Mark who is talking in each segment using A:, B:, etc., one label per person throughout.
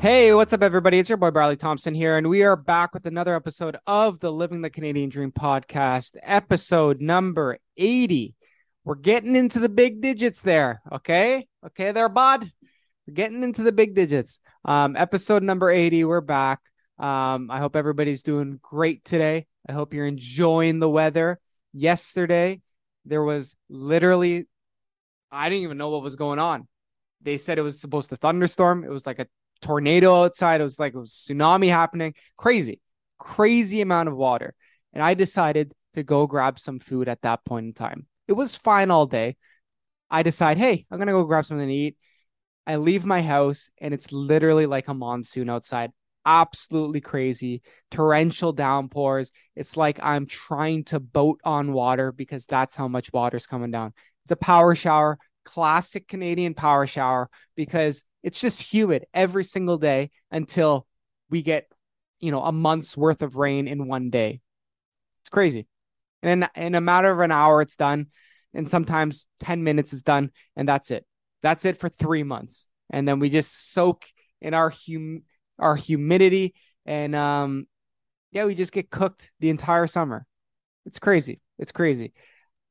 A: Hey, what's up, everybody? It's your boy Bradley Thompson here, and we are back with another episode of the Living the Canadian Dream podcast, episode number 80. We're getting into the big digits there. Okay. Okay, there, bud. We're getting into the big digits. Um, episode number 80. We're back. Um, I hope everybody's doing great today. I hope you're enjoying the weather. Yesterday, there was literally, I didn't even know what was going on. They said it was supposed to thunderstorm. It was like a tornado outside. It was like a tsunami happening. Crazy, crazy amount of water. And I decided to go grab some food at that point in time. It was fine all day. I decide, hey, I'm gonna go grab something to eat. I leave my house and it's literally like a monsoon outside. Absolutely crazy. Torrential downpours. It's like I'm trying to boat on water because that's how much water's coming down. It's a power shower, classic Canadian power shower because it's just humid every single day until we get, you know, a month's worth of rain in one day. It's crazy. And in, in a matter of an hour, it's done. And sometimes 10 minutes is done. And that's it. That's it for three months. And then we just soak in our hum our humidity. And um yeah, we just get cooked the entire summer. It's crazy. It's crazy.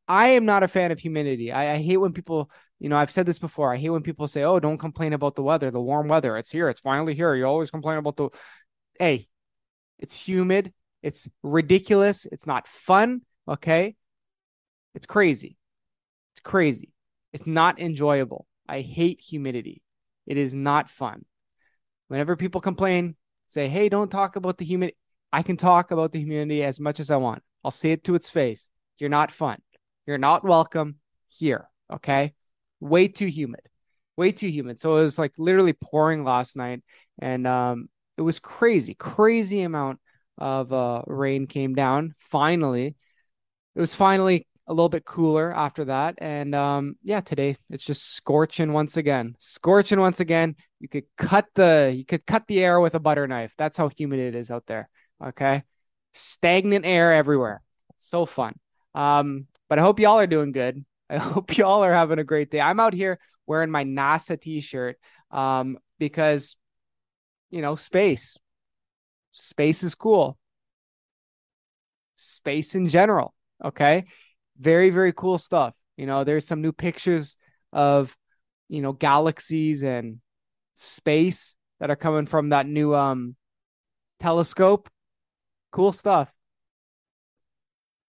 A: I am not a fan of humidity. I, I, hate when people, you know, I've said this before. I hate when people say, "Oh, don't complain about the weather, the warm weather. It's here. It's finally here." You always complain about the. Hey, it's humid. It's ridiculous. It's not fun. Okay, it's crazy. It's crazy. It's not enjoyable. I hate humidity. It is not fun. Whenever people complain, say, "Hey, don't talk about the humidity." I can talk about the humidity as much as I want. I'll say it to its face. You're not fun. You're not welcome here. Okay. Way too humid. Way too humid. So it was like literally pouring last night. And um, it was crazy, crazy amount of uh, rain came down. Finally, it was finally a little bit cooler after that. And um, yeah, today it's just scorching once again. Scorching once again. You could cut the you could cut the air with a butter knife. That's how humid it is out there. Okay. Stagnant air everywhere. So fun. Um, but I hope y'all are doing good. I hope y'all are having a great day. I'm out here wearing my NASA t-shirt um, because you know, space. Space is cool. Space in general, okay? Very very cool stuff. You know, there's some new pictures of you know, galaxies and space that are coming from that new um telescope. Cool stuff.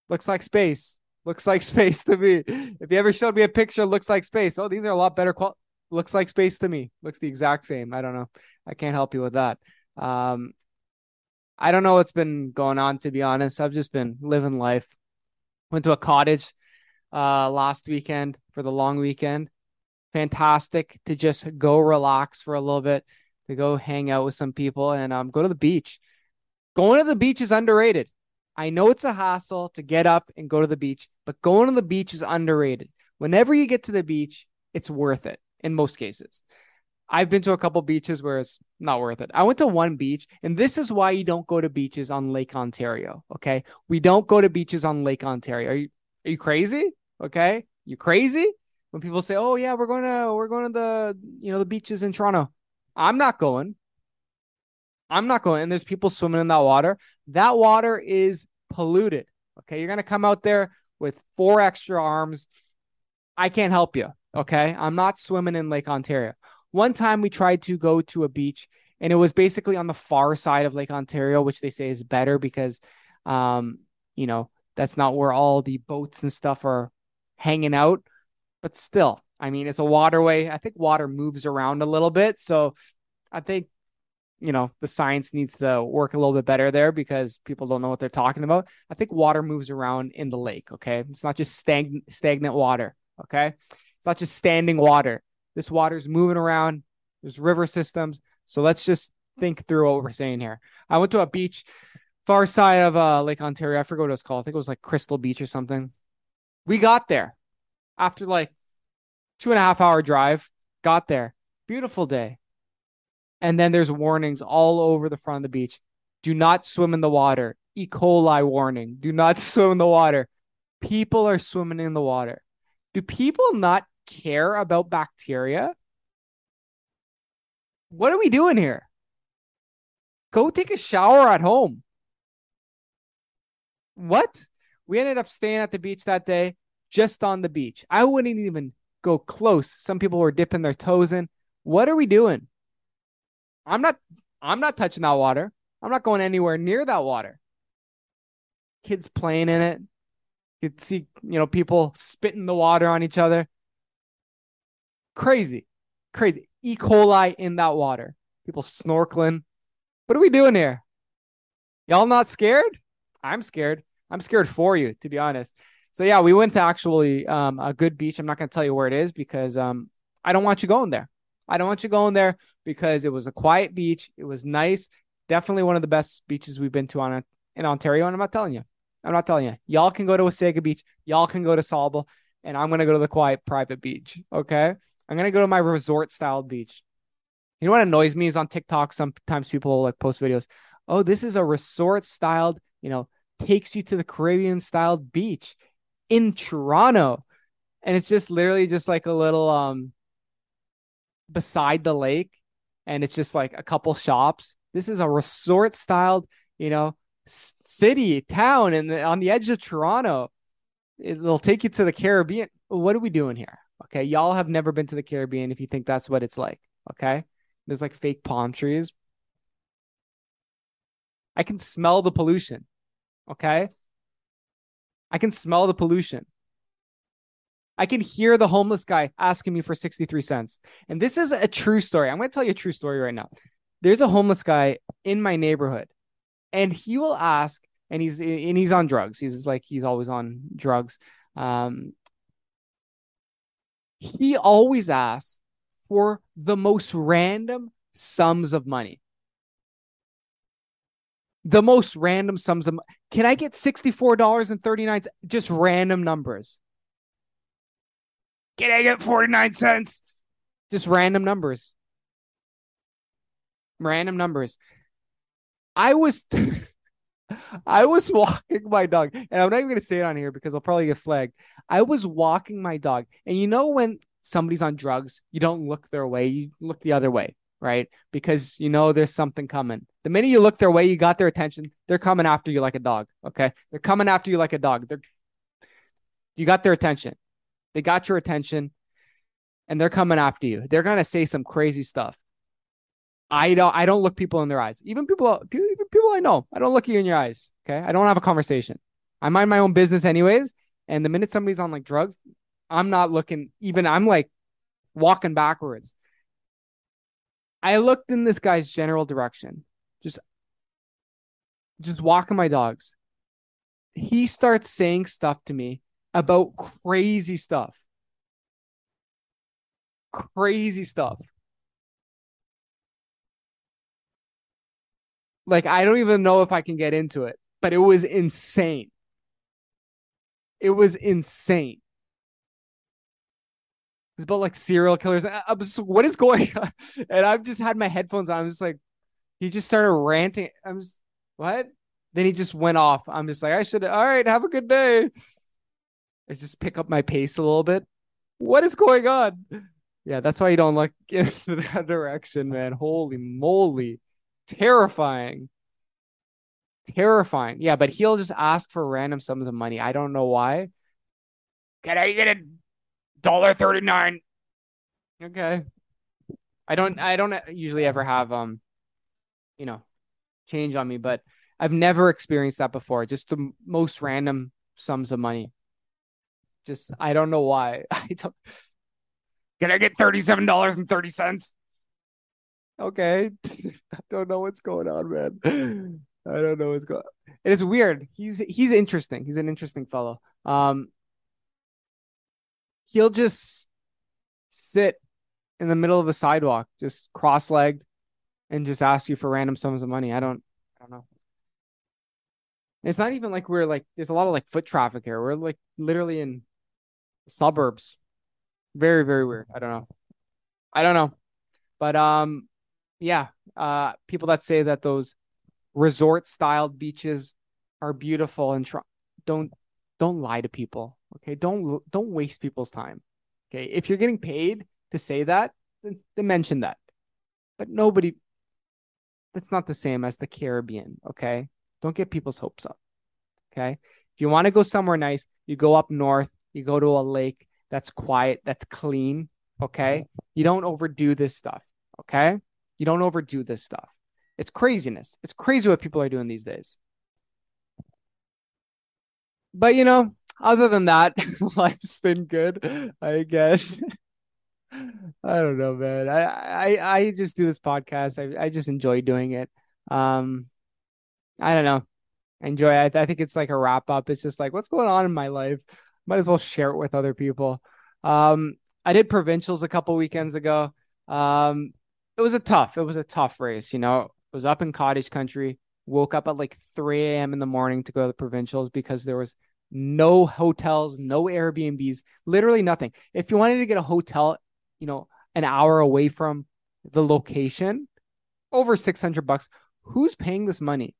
A: Looks like space. Looks like space to me. If you ever showed me a picture, looks like space. Oh, these are a lot better quality. Looks like space to me. Looks the exact same. I don't know. I can't help you with that. Um, I don't know what's been going on to be honest. I've just been living life. Went to a cottage uh last weekend for the long weekend. Fantastic to just go relax for a little bit, to go hang out with some people and um go to the beach. Going to the beach is underrated. I know it's a hassle to get up and go to the beach, but going to the beach is underrated. Whenever you get to the beach, it's worth it in most cases. I've been to a couple beaches where it's not worth it. I went to one beach, and this is why you don't go to beaches on Lake Ontario. Okay. We don't go to beaches on Lake Ontario. Are you are you crazy? Okay. You crazy? When people say, Oh yeah, we're going to we're going to the you know the beaches in Toronto. I'm not going. I'm not going. And there's people swimming in that water. That water is polluted. Okay. You're going to come out there with four extra arms. I can't help you. Okay. I'm not swimming in Lake Ontario. One time we tried to go to a beach and it was basically on the far side of Lake Ontario, which they say is better because, um, you know, that's not where all the boats and stuff are hanging out. But still, I mean, it's a waterway. I think water moves around a little bit. So I think you know the science needs to work a little bit better there because people don't know what they're talking about. I think water moves around in the lake okay? It's not just stagn- stagnant water okay? It's not just standing water. This water is moving around. There's river systems. So let's just think through what we're saying here. I went to a beach far side of uh, lake ontario. I forgot what it was called. I think it was like crystal beach or something. We got there after like two and a half hour drive got there. Beautiful day and then there's warnings all over the front of the beach. Do not swim in the water. E. coli warning. Do not swim in the water. People are swimming in the water. Do people not care about bacteria? What are we doing here? Go take a shower at home. What? We ended up staying at the beach that day, just on the beach. I wouldn't even go close. Some people were dipping their toes in. What are we doing? I'm not I'm not touching that water. I'm not going anywhere near that water. Kids playing in it. You could see, you know, people spitting the water on each other. Crazy. Crazy. E. coli in that water. People snorkeling. What are we doing here? Y'all not scared? I'm scared. I'm scared for you, to be honest. So yeah, we went to actually um, a good beach. I'm not going to tell you where it is because um, I don't want you going there. I don't want you going there because it was a quiet beach. It was nice. Definitely one of the best beaches we've been to on in Ontario. And I'm not telling you. I'm not telling you. Y'all can go to Wasaga Beach. Y'all can go to Sauble. And I'm gonna go to the quiet private beach. Okay. I'm gonna go to my resort style beach. You know what annoys me is on TikTok, sometimes people like post videos. Oh, this is a resort styled, you know, takes you to the Caribbean styled beach in Toronto. And it's just literally just like a little um beside the lake and it's just like a couple shops. This is a resort styled, you know, city, town and on the edge of Toronto. It'll take you to the Caribbean. What are we doing here? Okay. Y'all have never been to the Caribbean if you think that's what it's like. Okay. There's like fake palm trees. I can smell the pollution. Okay. I can smell the pollution. I can hear the homeless guy asking me for 63 cents. And this is a true story. I'm going to tell you a true story right now. There's a homeless guy in my neighborhood and he will ask and he's and he's on drugs. He's like he's always on drugs. Um he always asks for the most random sums of money the most random sums of money. can I get $64.39 just random numbers? Can I get 49 cents? Just random numbers. Random numbers. I was I was walking my dog, and I'm not even gonna say it on here because I'll probably get flagged. I was walking my dog, and you know when somebody's on drugs, you don't look their way, you look the other way right? Because you know there's something coming. The minute you look their way, you got their attention. They're coming after you like a dog. Okay. They're coming after you like a dog. They're you got their attention. They got your attention and they're coming after you. They're gonna say some crazy stuff. I don't I don't look people in their eyes. Even people even people I know. I don't look you in your eyes. Okay. I don't have a conversation. I mind my own business anyways. And the minute somebody's on like drugs, I'm not looking even I'm like walking backwards I looked in this guy's general direction, just just walking my dogs. He starts saying stuff to me about crazy stuff. Crazy stuff. Like I don't even know if I can get into it, but it was insane. It was insane. It's about like serial killers. I, what is going on? And I've just had my headphones on. I'm just like, he just started ranting. I'm just, what? Then he just went off. I'm just like, I should, all right, have a good day. I just pick up my pace a little bit. What is going on? Yeah, that's why you don't look in that direction, man. Holy moly. Terrifying. Terrifying. Yeah, but he'll just ask for random sums of money. I don't know why. Can I get a dollar thirty nine. Okay. I don't I don't usually ever have um you know change on me, but I've never experienced that before. Just the most random sums of money. Just I don't know why. I don't Can I get $37.30? Okay. I don't know what's going on, man. I don't know what's going on. It is weird. He's he's interesting. He's an interesting fellow. Um he'll just sit in the middle of a sidewalk, just cross-legged, and just ask you for random sums of money. I don't, I don't know. It's not even like we're like there's a lot of like foot traffic here. We're like literally in suburbs. Very, very weird. I don't know. I don't know. But um yeah, uh people that say that those resort styled beaches are beautiful and tr- don't don't lie to people. Okay. Don't don't waste people's time. Okay. If you're getting paid to say that, then, then mention that. But nobody that's not the same as the Caribbean. Okay. Don't get people's hopes up. Okay. If you want to go somewhere nice, you go up north, you go to a lake that's quiet, that's clean. Okay. You don't overdo this stuff. Okay. You don't overdo this stuff. It's craziness. It's crazy what people are doing these days. But you know, other than that, life's been good, I guess. I don't know, man. I, I I just do this podcast. I I just enjoy doing it. Um, I don't know. I enjoy it. I, I think it's like a wrap up. It's just like what's going on in my life. Might as well share it with other people. Um, I did provincials a couple weekends ago. Um, it was a tough. It was a tough race. You know, it was up in cottage country. Woke up at like 3 a.m. in the morning to go to the provincials because there was no hotels, no Airbnbs, literally nothing. If you wanted to get a hotel you know, an hour away from the location, over 600 bucks. Who's paying this money?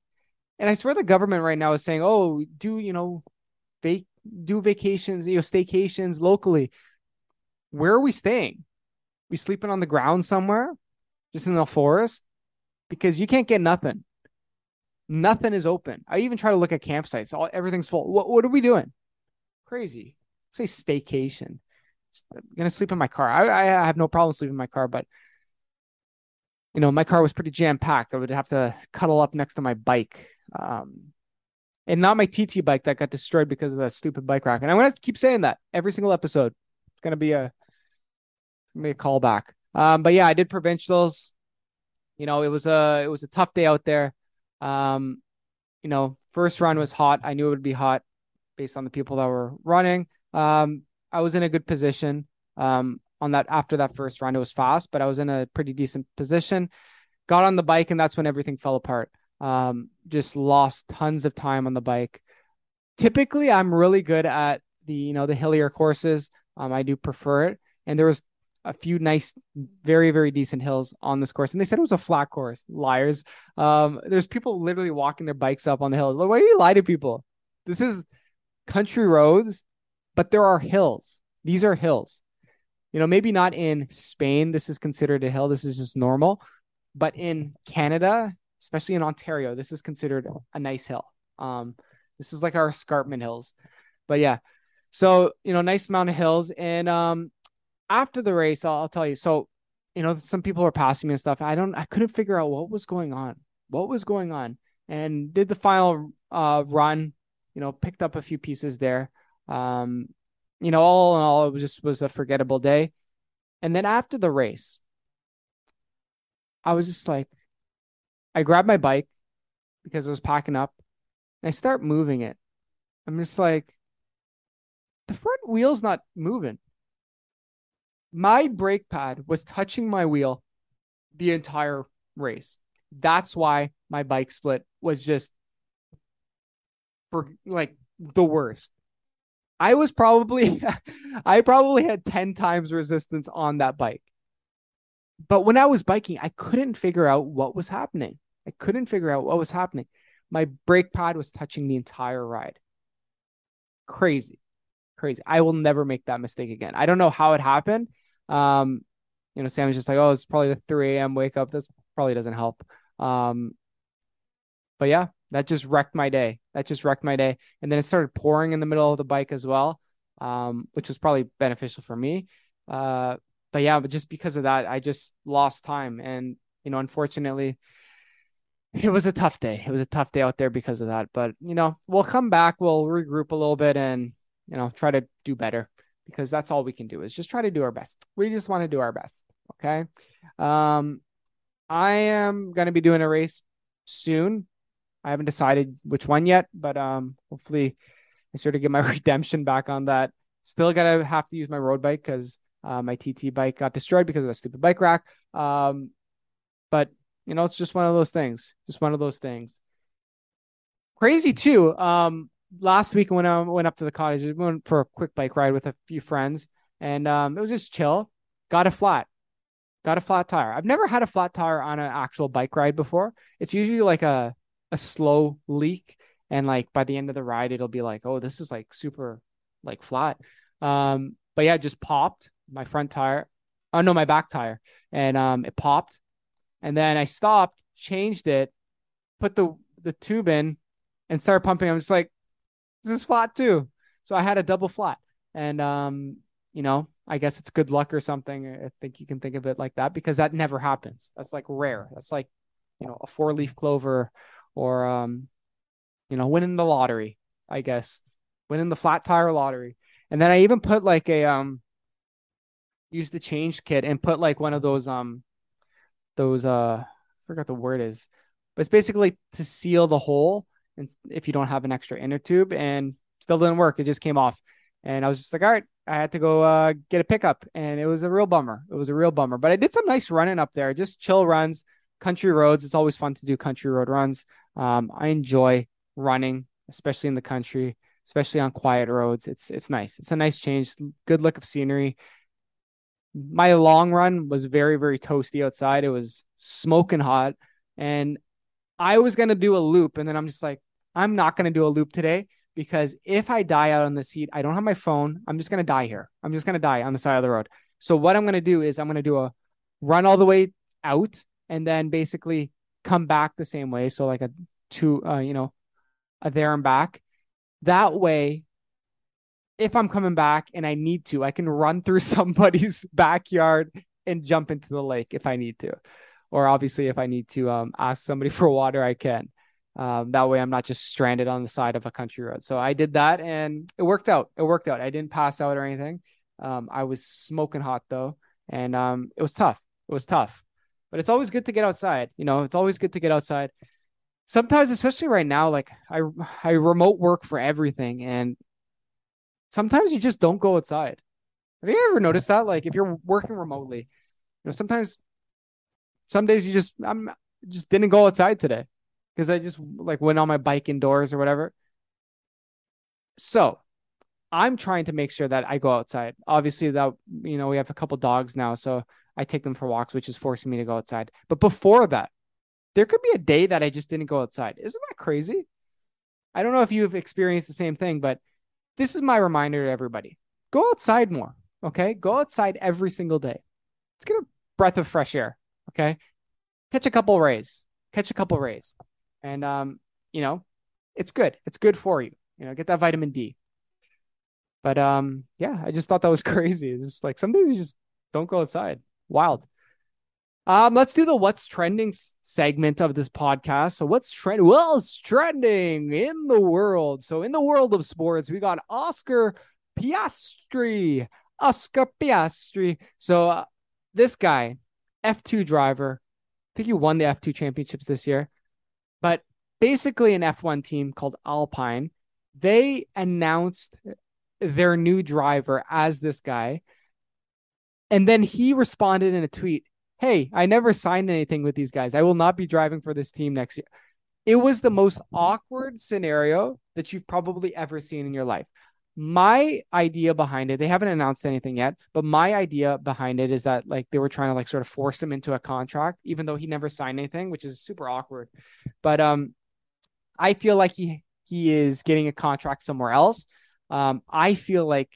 A: And I swear the government right now is saying, oh, do, you know, vac- do vacations, you know, staycations locally. Where are we staying? We sleeping on the ground somewhere, just in the forest? Because you can't get nothing. Nothing is open. I even try to look at campsites. All everything's full. What what are we doing? Crazy. Say staycation. I'm gonna sleep in my car. I, I have no problem sleeping in my car, but you know, my car was pretty jam packed. I would have to cuddle up next to my bike. Um, and not my TT bike that got destroyed because of that stupid bike rack. And I'm gonna keep saying that every single episode. It's gonna be a it's gonna be a callback. Um, but yeah, I did provincials. You know, it was a it was a tough day out there. Um, you know, first run was hot. I knew it would be hot based on the people that were running. Um, I was in a good position um, on that after that first run. It was fast, but I was in a pretty decent position. Got on the bike, and that's when everything fell apart. Um, just lost tons of time on the bike. Typically, I'm really good at the you know the hillier courses. Um, I do prefer it, and there was a few nice, very very decent hills on this course, and they said it was a flat course. Liars. Um, there's people literally walking their bikes up on the hill. Why do you lie to people? This is country roads but there are hills. These are hills. You know, maybe not in Spain, this is considered a hill. This is just normal. But in Canada, especially in Ontario, this is considered a nice hill. Um, this is like our escarpment hills. But yeah, so you know, nice amount of hills. And um, after the race, I'll, I'll tell you. So, you know, some people were passing me and stuff. I don't, I couldn't figure out what was going on. What was going on? And did the final uh run. You know, picked up a few pieces there. Um, you know, all in all, it was just was a forgettable day. And then after the race, I was just like, I grabbed my bike because I was packing up and I start moving it. I'm just like, the front wheel's not moving. My brake pad was touching my wheel the entire race. That's why my bike split was just for like the worst. I was probably I probably had 10 times resistance on that bike. But when I was biking, I couldn't figure out what was happening. I couldn't figure out what was happening. My brake pad was touching the entire ride. Crazy. Crazy. I will never make that mistake again. I don't know how it happened. Um, you know, Sam was just like, oh, it's probably the 3 a.m. wake up. This probably doesn't help. Um, but yeah, that just wrecked my day. That just wrecked my day. And then it started pouring in the middle of the bike as well, um, which was probably beneficial for me. Uh, but yeah, but just because of that, I just lost time. And, you know, unfortunately, it was a tough day. It was a tough day out there because of that. But, you know, we'll come back, we'll regroup a little bit and, you know, try to do better because that's all we can do is just try to do our best. We just want to do our best. Okay. Um, I am going to be doing a race soon I haven't decided which one yet, but um, hopefully I sort of get my redemption back on that. Still gotta have to use my road bike because uh, my TT bike got destroyed because of that stupid bike rack. Um, but you know, it's just one of those things. Just one of those things. Crazy too. Um, last week when I went up to the cottage, went for a quick bike ride with a few friends, and um, it was just chill. Got a flat. Got a flat tire. I've never had a flat tire on an actual bike ride before. It's usually like a a slow leak and like by the end of the ride it'll be like oh this is like super like flat um but yeah it just popped my front tire oh no my back tire and um it popped and then i stopped changed it, put the the tube in, and started pumping. I'm just like, this is flat too. So I had a double flat, and um, you know, I guess it's good luck or something. I think you can think of it like that because that never happens. That's like rare. That's like, you know, a four leaf clover or um, you know, winning the lottery, I guess. Winning the flat tire lottery. And then I even put like a um use the change kit and put like one of those um those uh I forgot the word is, but it's basically to seal the hole and if you don't have an extra inner tube and still didn't work. It just came off. And I was just like, all right, I had to go uh, get a pickup, and it was a real bummer. It was a real bummer. But I did some nice running up there, just chill runs, country roads. It's always fun to do country road runs. Um, I enjoy running, especially in the country, especially on quiet roads. It's it's nice. It's a nice change. Good look of scenery. My long run was very very toasty outside. It was smoking hot, and I was gonna do a loop, and then I'm just like, I'm not gonna do a loop today because if I die out on this heat, I don't have my phone. I'm just gonna die here. I'm just gonna die on the side of the road. So what I'm gonna do is I'm gonna do a run all the way out and then basically come back the same way. So like a two, uh, you know, a there and back. That way, if I'm coming back and I need to, I can run through somebody's backyard and jump into the lake if I need to. Or obviously, if I need to um, ask somebody for water, I can. Um, that way, I'm not just stranded on the side of a country road. So I did that, and it worked out. It worked out. I didn't pass out or anything. Um, I was smoking hot though, and um, it was tough. It was tough, but it's always good to get outside. You know, it's always good to get outside. Sometimes, especially right now, like I I remote work for everything, and sometimes you just don't go outside. Have you ever noticed that? Like if you're working remotely, you know, sometimes some days you just I'm just didn't go outside today because I just like went on my bike indoors or whatever. So I'm trying to make sure that I go outside. Obviously, that you know, we have a couple dogs now, so I take them for walks, which is forcing me to go outside. But before that, there could be a day that I just didn't go outside. Isn't that crazy? I don't know if you've experienced the same thing, but this is my reminder to everybody. Go outside more. Okay. Go outside every single day. Let's get a breath of fresh air. Okay. Catch a couple rays. Catch a couple rays and um, you know, it's good. It's good for you. You know, get that vitamin D. But um, yeah, I just thought that was crazy. It's just like some days you just don't go outside. Wild. Um, let's do the what's trending segment of this podcast. So what's trend? Well, it's trending in the world. So in the world of sports, we got Oscar Piastri. Oscar Piastri. So uh, this guy, F2 driver, I think he won the F2 championships this year. But basically, an F1 team called Alpine, they announced their new driver as this guy. And then he responded in a tweet Hey, I never signed anything with these guys. I will not be driving for this team next year. It was the most awkward scenario that you've probably ever seen in your life my idea behind it they haven't announced anything yet but my idea behind it is that like they were trying to like sort of force him into a contract even though he never signed anything which is super awkward but um i feel like he he is getting a contract somewhere else um i feel like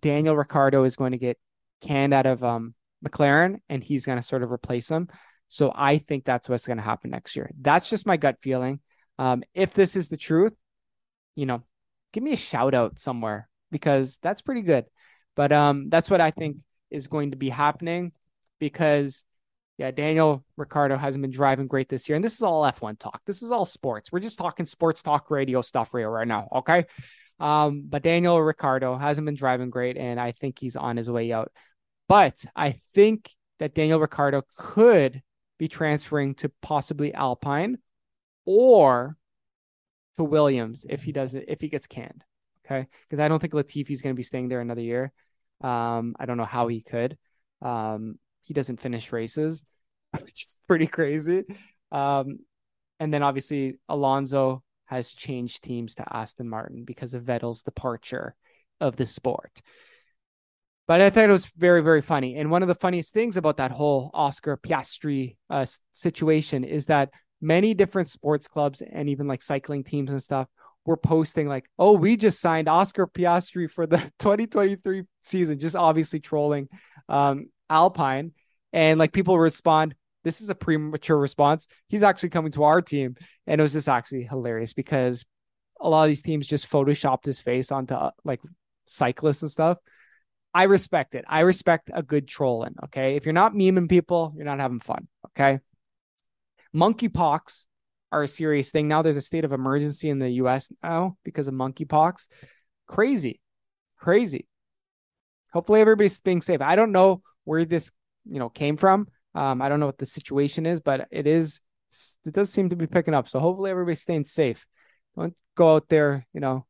A: daniel Ricciardo is going to get canned out of um mclaren and he's going to sort of replace him so i think that's what's going to happen next year that's just my gut feeling um if this is the truth you know give me a shout out somewhere because that's pretty good. But um, that's what I think is going to be happening because yeah, Daniel Ricciardo hasn't been driving great this year. And this is all F1 talk. This is all sports. We're just talking sports talk radio stuff real right now. Okay. Um, but Daniel Ricciardo hasn't been driving great, and I think he's on his way out. But I think that Daniel Ricciardo could be transferring to possibly Alpine or to Williams if he does it if he gets canned. Okay, because I don't think Latifi's going to be staying there another year. Um, I don't know how he could. Um, he doesn't finish races, which is pretty crazy. Um, and then obviously Alonso has changed teams to Aston Martin because of Vettel's departure of the sport. But I thought it was very, very funny. And one of the funniest things about that whole Oscar Piastri uh, situation is that many different sports clubs and even like cycling teams and stuff were posting like, "Oh, we just signed Oscar Piastri for the 2023 season," just obviously trolling um, Alpine, and like people respond, this is a premature response. He's actually coming to our team. And it was just actually hilarious because a lot of these teams just photoshopped his face onto uh, like cyclists and stuff. I respect it. I respect a good trolling. Okay. If you're not memeing people, you're not having fun. Okay. Monkeypox are a serious thing. Now there's a state of emergency in the US now because of monkeypox. Crazy. Crazy. Hopefully everybody's being safe. I don't know where this, you know, came from. Um, I don't know what the situation is, but it is it does seem to be picking up. So hopefully everybody's staying safe. Don't go out there, you know,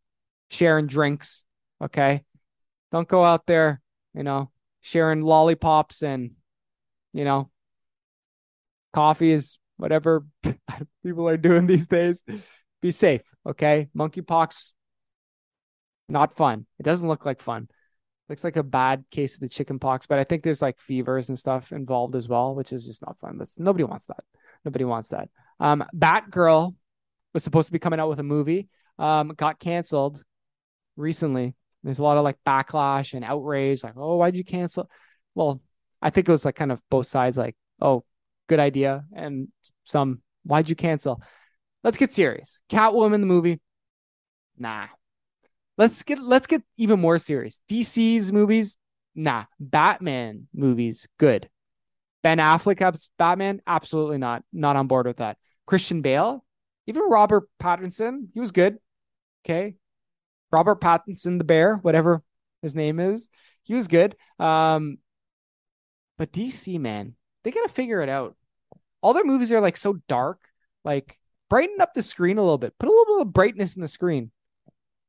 A: sharing drinks. Okay. Don't go out there, you know, sharing lollipops and, you know, coffees, whatever people are doing these days. Be safe. Okay. Monkeypox, not fun. It doesn't look like fun. Looks like a bad case of the chicken pox, but I think there's like fevers and stuff involved as well, which is just not fun. That's nobody wants that. Nobody wants that. Um, Batgirl was supposed to be coming out with a movie, um, got canceled recently. There's a lot of like backlash and outrage, like, oh, why'd you cancel? Well, I think it was like kind of both sides, like, oh, good idea, and some, why'd you cancel? Let's get serious. Catwoman the movie, nah. Let's get let's get even more serious. DC's movies, nah. Batman movies, good. Ben Affleck as Batman, absolutely not. Not on board with that. Christian Bale, even Robert Pattinson, he was good. Okay. Robert Pattinson, the bear, whatever his name is, he was good. Um, but DC, man, they gotta figure it out. All their movies are like so dark. Like brighten up the screen a little bit. Put a little bit of brightness in the screen.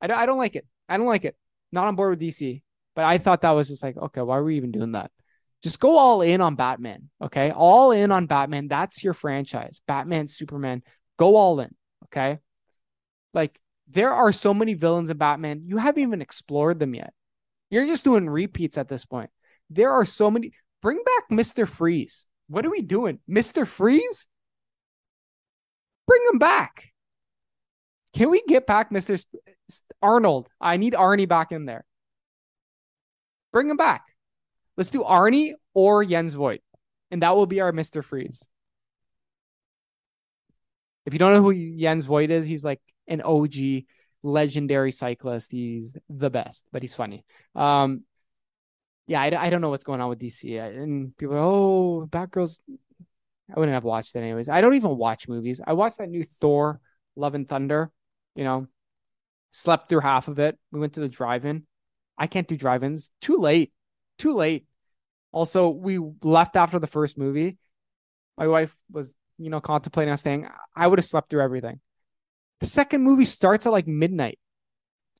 A: I don't, I don't like it. I don't like it. Not on board with DC. But I thought that was just like, okay, why are we even doing that? Just go all in on Batman. Okay. All in on Batman. That's your franchise. Batman, Superman. Go all in. Okay. Like there are so many villains in Batman. You haven't even explored them yet. You're just doing repeats at this point. There are so many. Bring back Mr. Freeze. What are we doing? Mr. Freeze? Bring him back. Can we get back Mr. Arnold? I need Arnie back in there. Bring him back. Let's do Arnie or Jens Voigt, and that will be our Mr. Freeze. If you don't know who Jens Voigt is, he's like an OG legendary cyclist. He's the best, but he's funny. Um, yeah, I, I don't know what's going on with DC. And people, are, oh, Batgirl's. I wouldn't have watched it anyways. I don't even watch movies. I watched that new Thor, Love and Thunder. You know, slept through half of it. We went to the drive-in. I can't do drive-ins. Too late. Too late. Also, we left after the first movie. My wife was, you know, contemplating on staying. I would have slept through everything. The second movie starts at like midnight.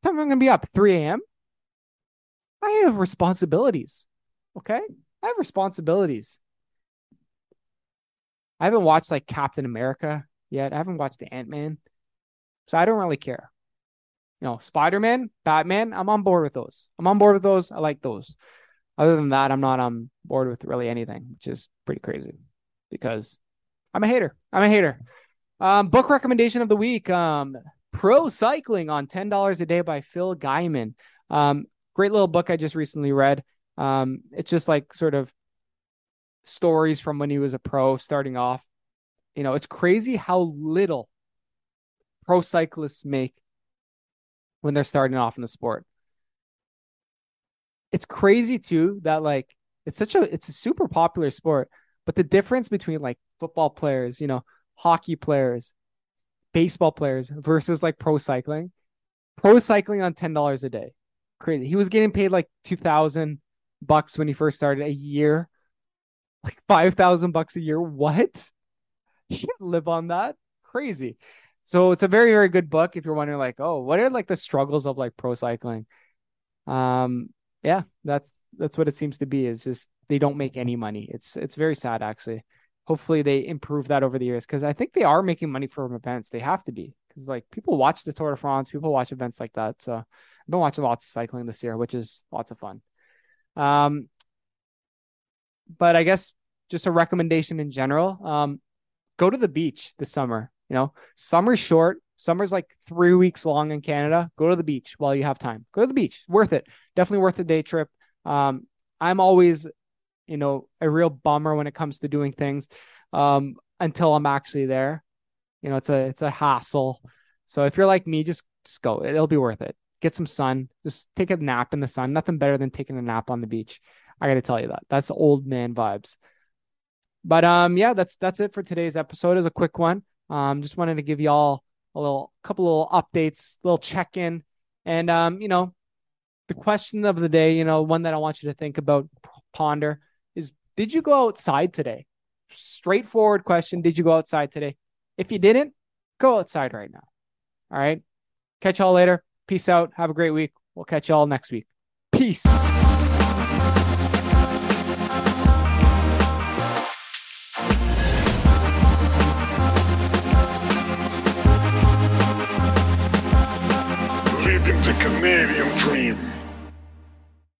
A: What time am I gonna be up? 3 a.m. I have responsibilities. Okay. I have responsibilities. I haven't watched like Captain America yet. I haven't watched the Ant Man. So I don't really care. You know, Spider Man, Batman, I'm on board with those. I'm on board with those. I like those. Other than that, I'm not on board with really anything, which is pretty crazy because I'm a hater. I'm a hater. Um, book recommendation of the week um, Pro Cycling on $10 a Day by Phil Gaimon. Um, great little book I just recently read. Um, it's just like sort of stories from when he was a pro starting off. You know, it's crazy how little pro cyclists make when they're starting off in the sport. It's crazy too that like it's such a it's a super popular sport, but the difference between like football players, you know, hockey players, baseball players versus like pro cycling, pro cycling on ten dollars a day, crazy. He was getting paid like two thousand bucks when he first started a year, like five thousand bucks a year. What? You can't live on that. Crazy. So it's a very, very good book if you're wondering, like, oh, what are like the struggles of like pro cycling? Um, yeah, that's that's what it seems to be. Is just they don't make any money. It's it's very sad actually. Hopefully they improve that over the years because I think they are making money from events. They have to be because like people watch the Tour de France, people watch events like that. So I've been watching lots of cycling this year, which is lots of fun. Um, but I guess just a recommendation in general. Um, go to the beach this summer. You know, summer's short. Summer's like three weeks long in Canada. Go to the beach while you have time. Go to the beach. Worth it. Definitely worth a day trip. Um, I'm always, you know, a real bummer when it comes to doing things um, until I'm actually there. You know, it's a it's a hassle. So if you're like me, just just go. It'll be worth it. Get some sun. Just take a nap in the sun. Nothing better than taking a nap on the beach. I got to tell you that. That's old man vibes. But um, yeah, that's that's it for today's episode. Is a quick one. Um, just wanted to give y'all a little couple little updates, little check in, and um, you know, the question of the day, you know, one that I want you to think about, ponder, Did you go outside today? Straightforward question. Did you go outside today? If you didn't, go outside right now. All right. Catch y'all later. Peace out. Have a great week. We'll catch y'all next week. Peace.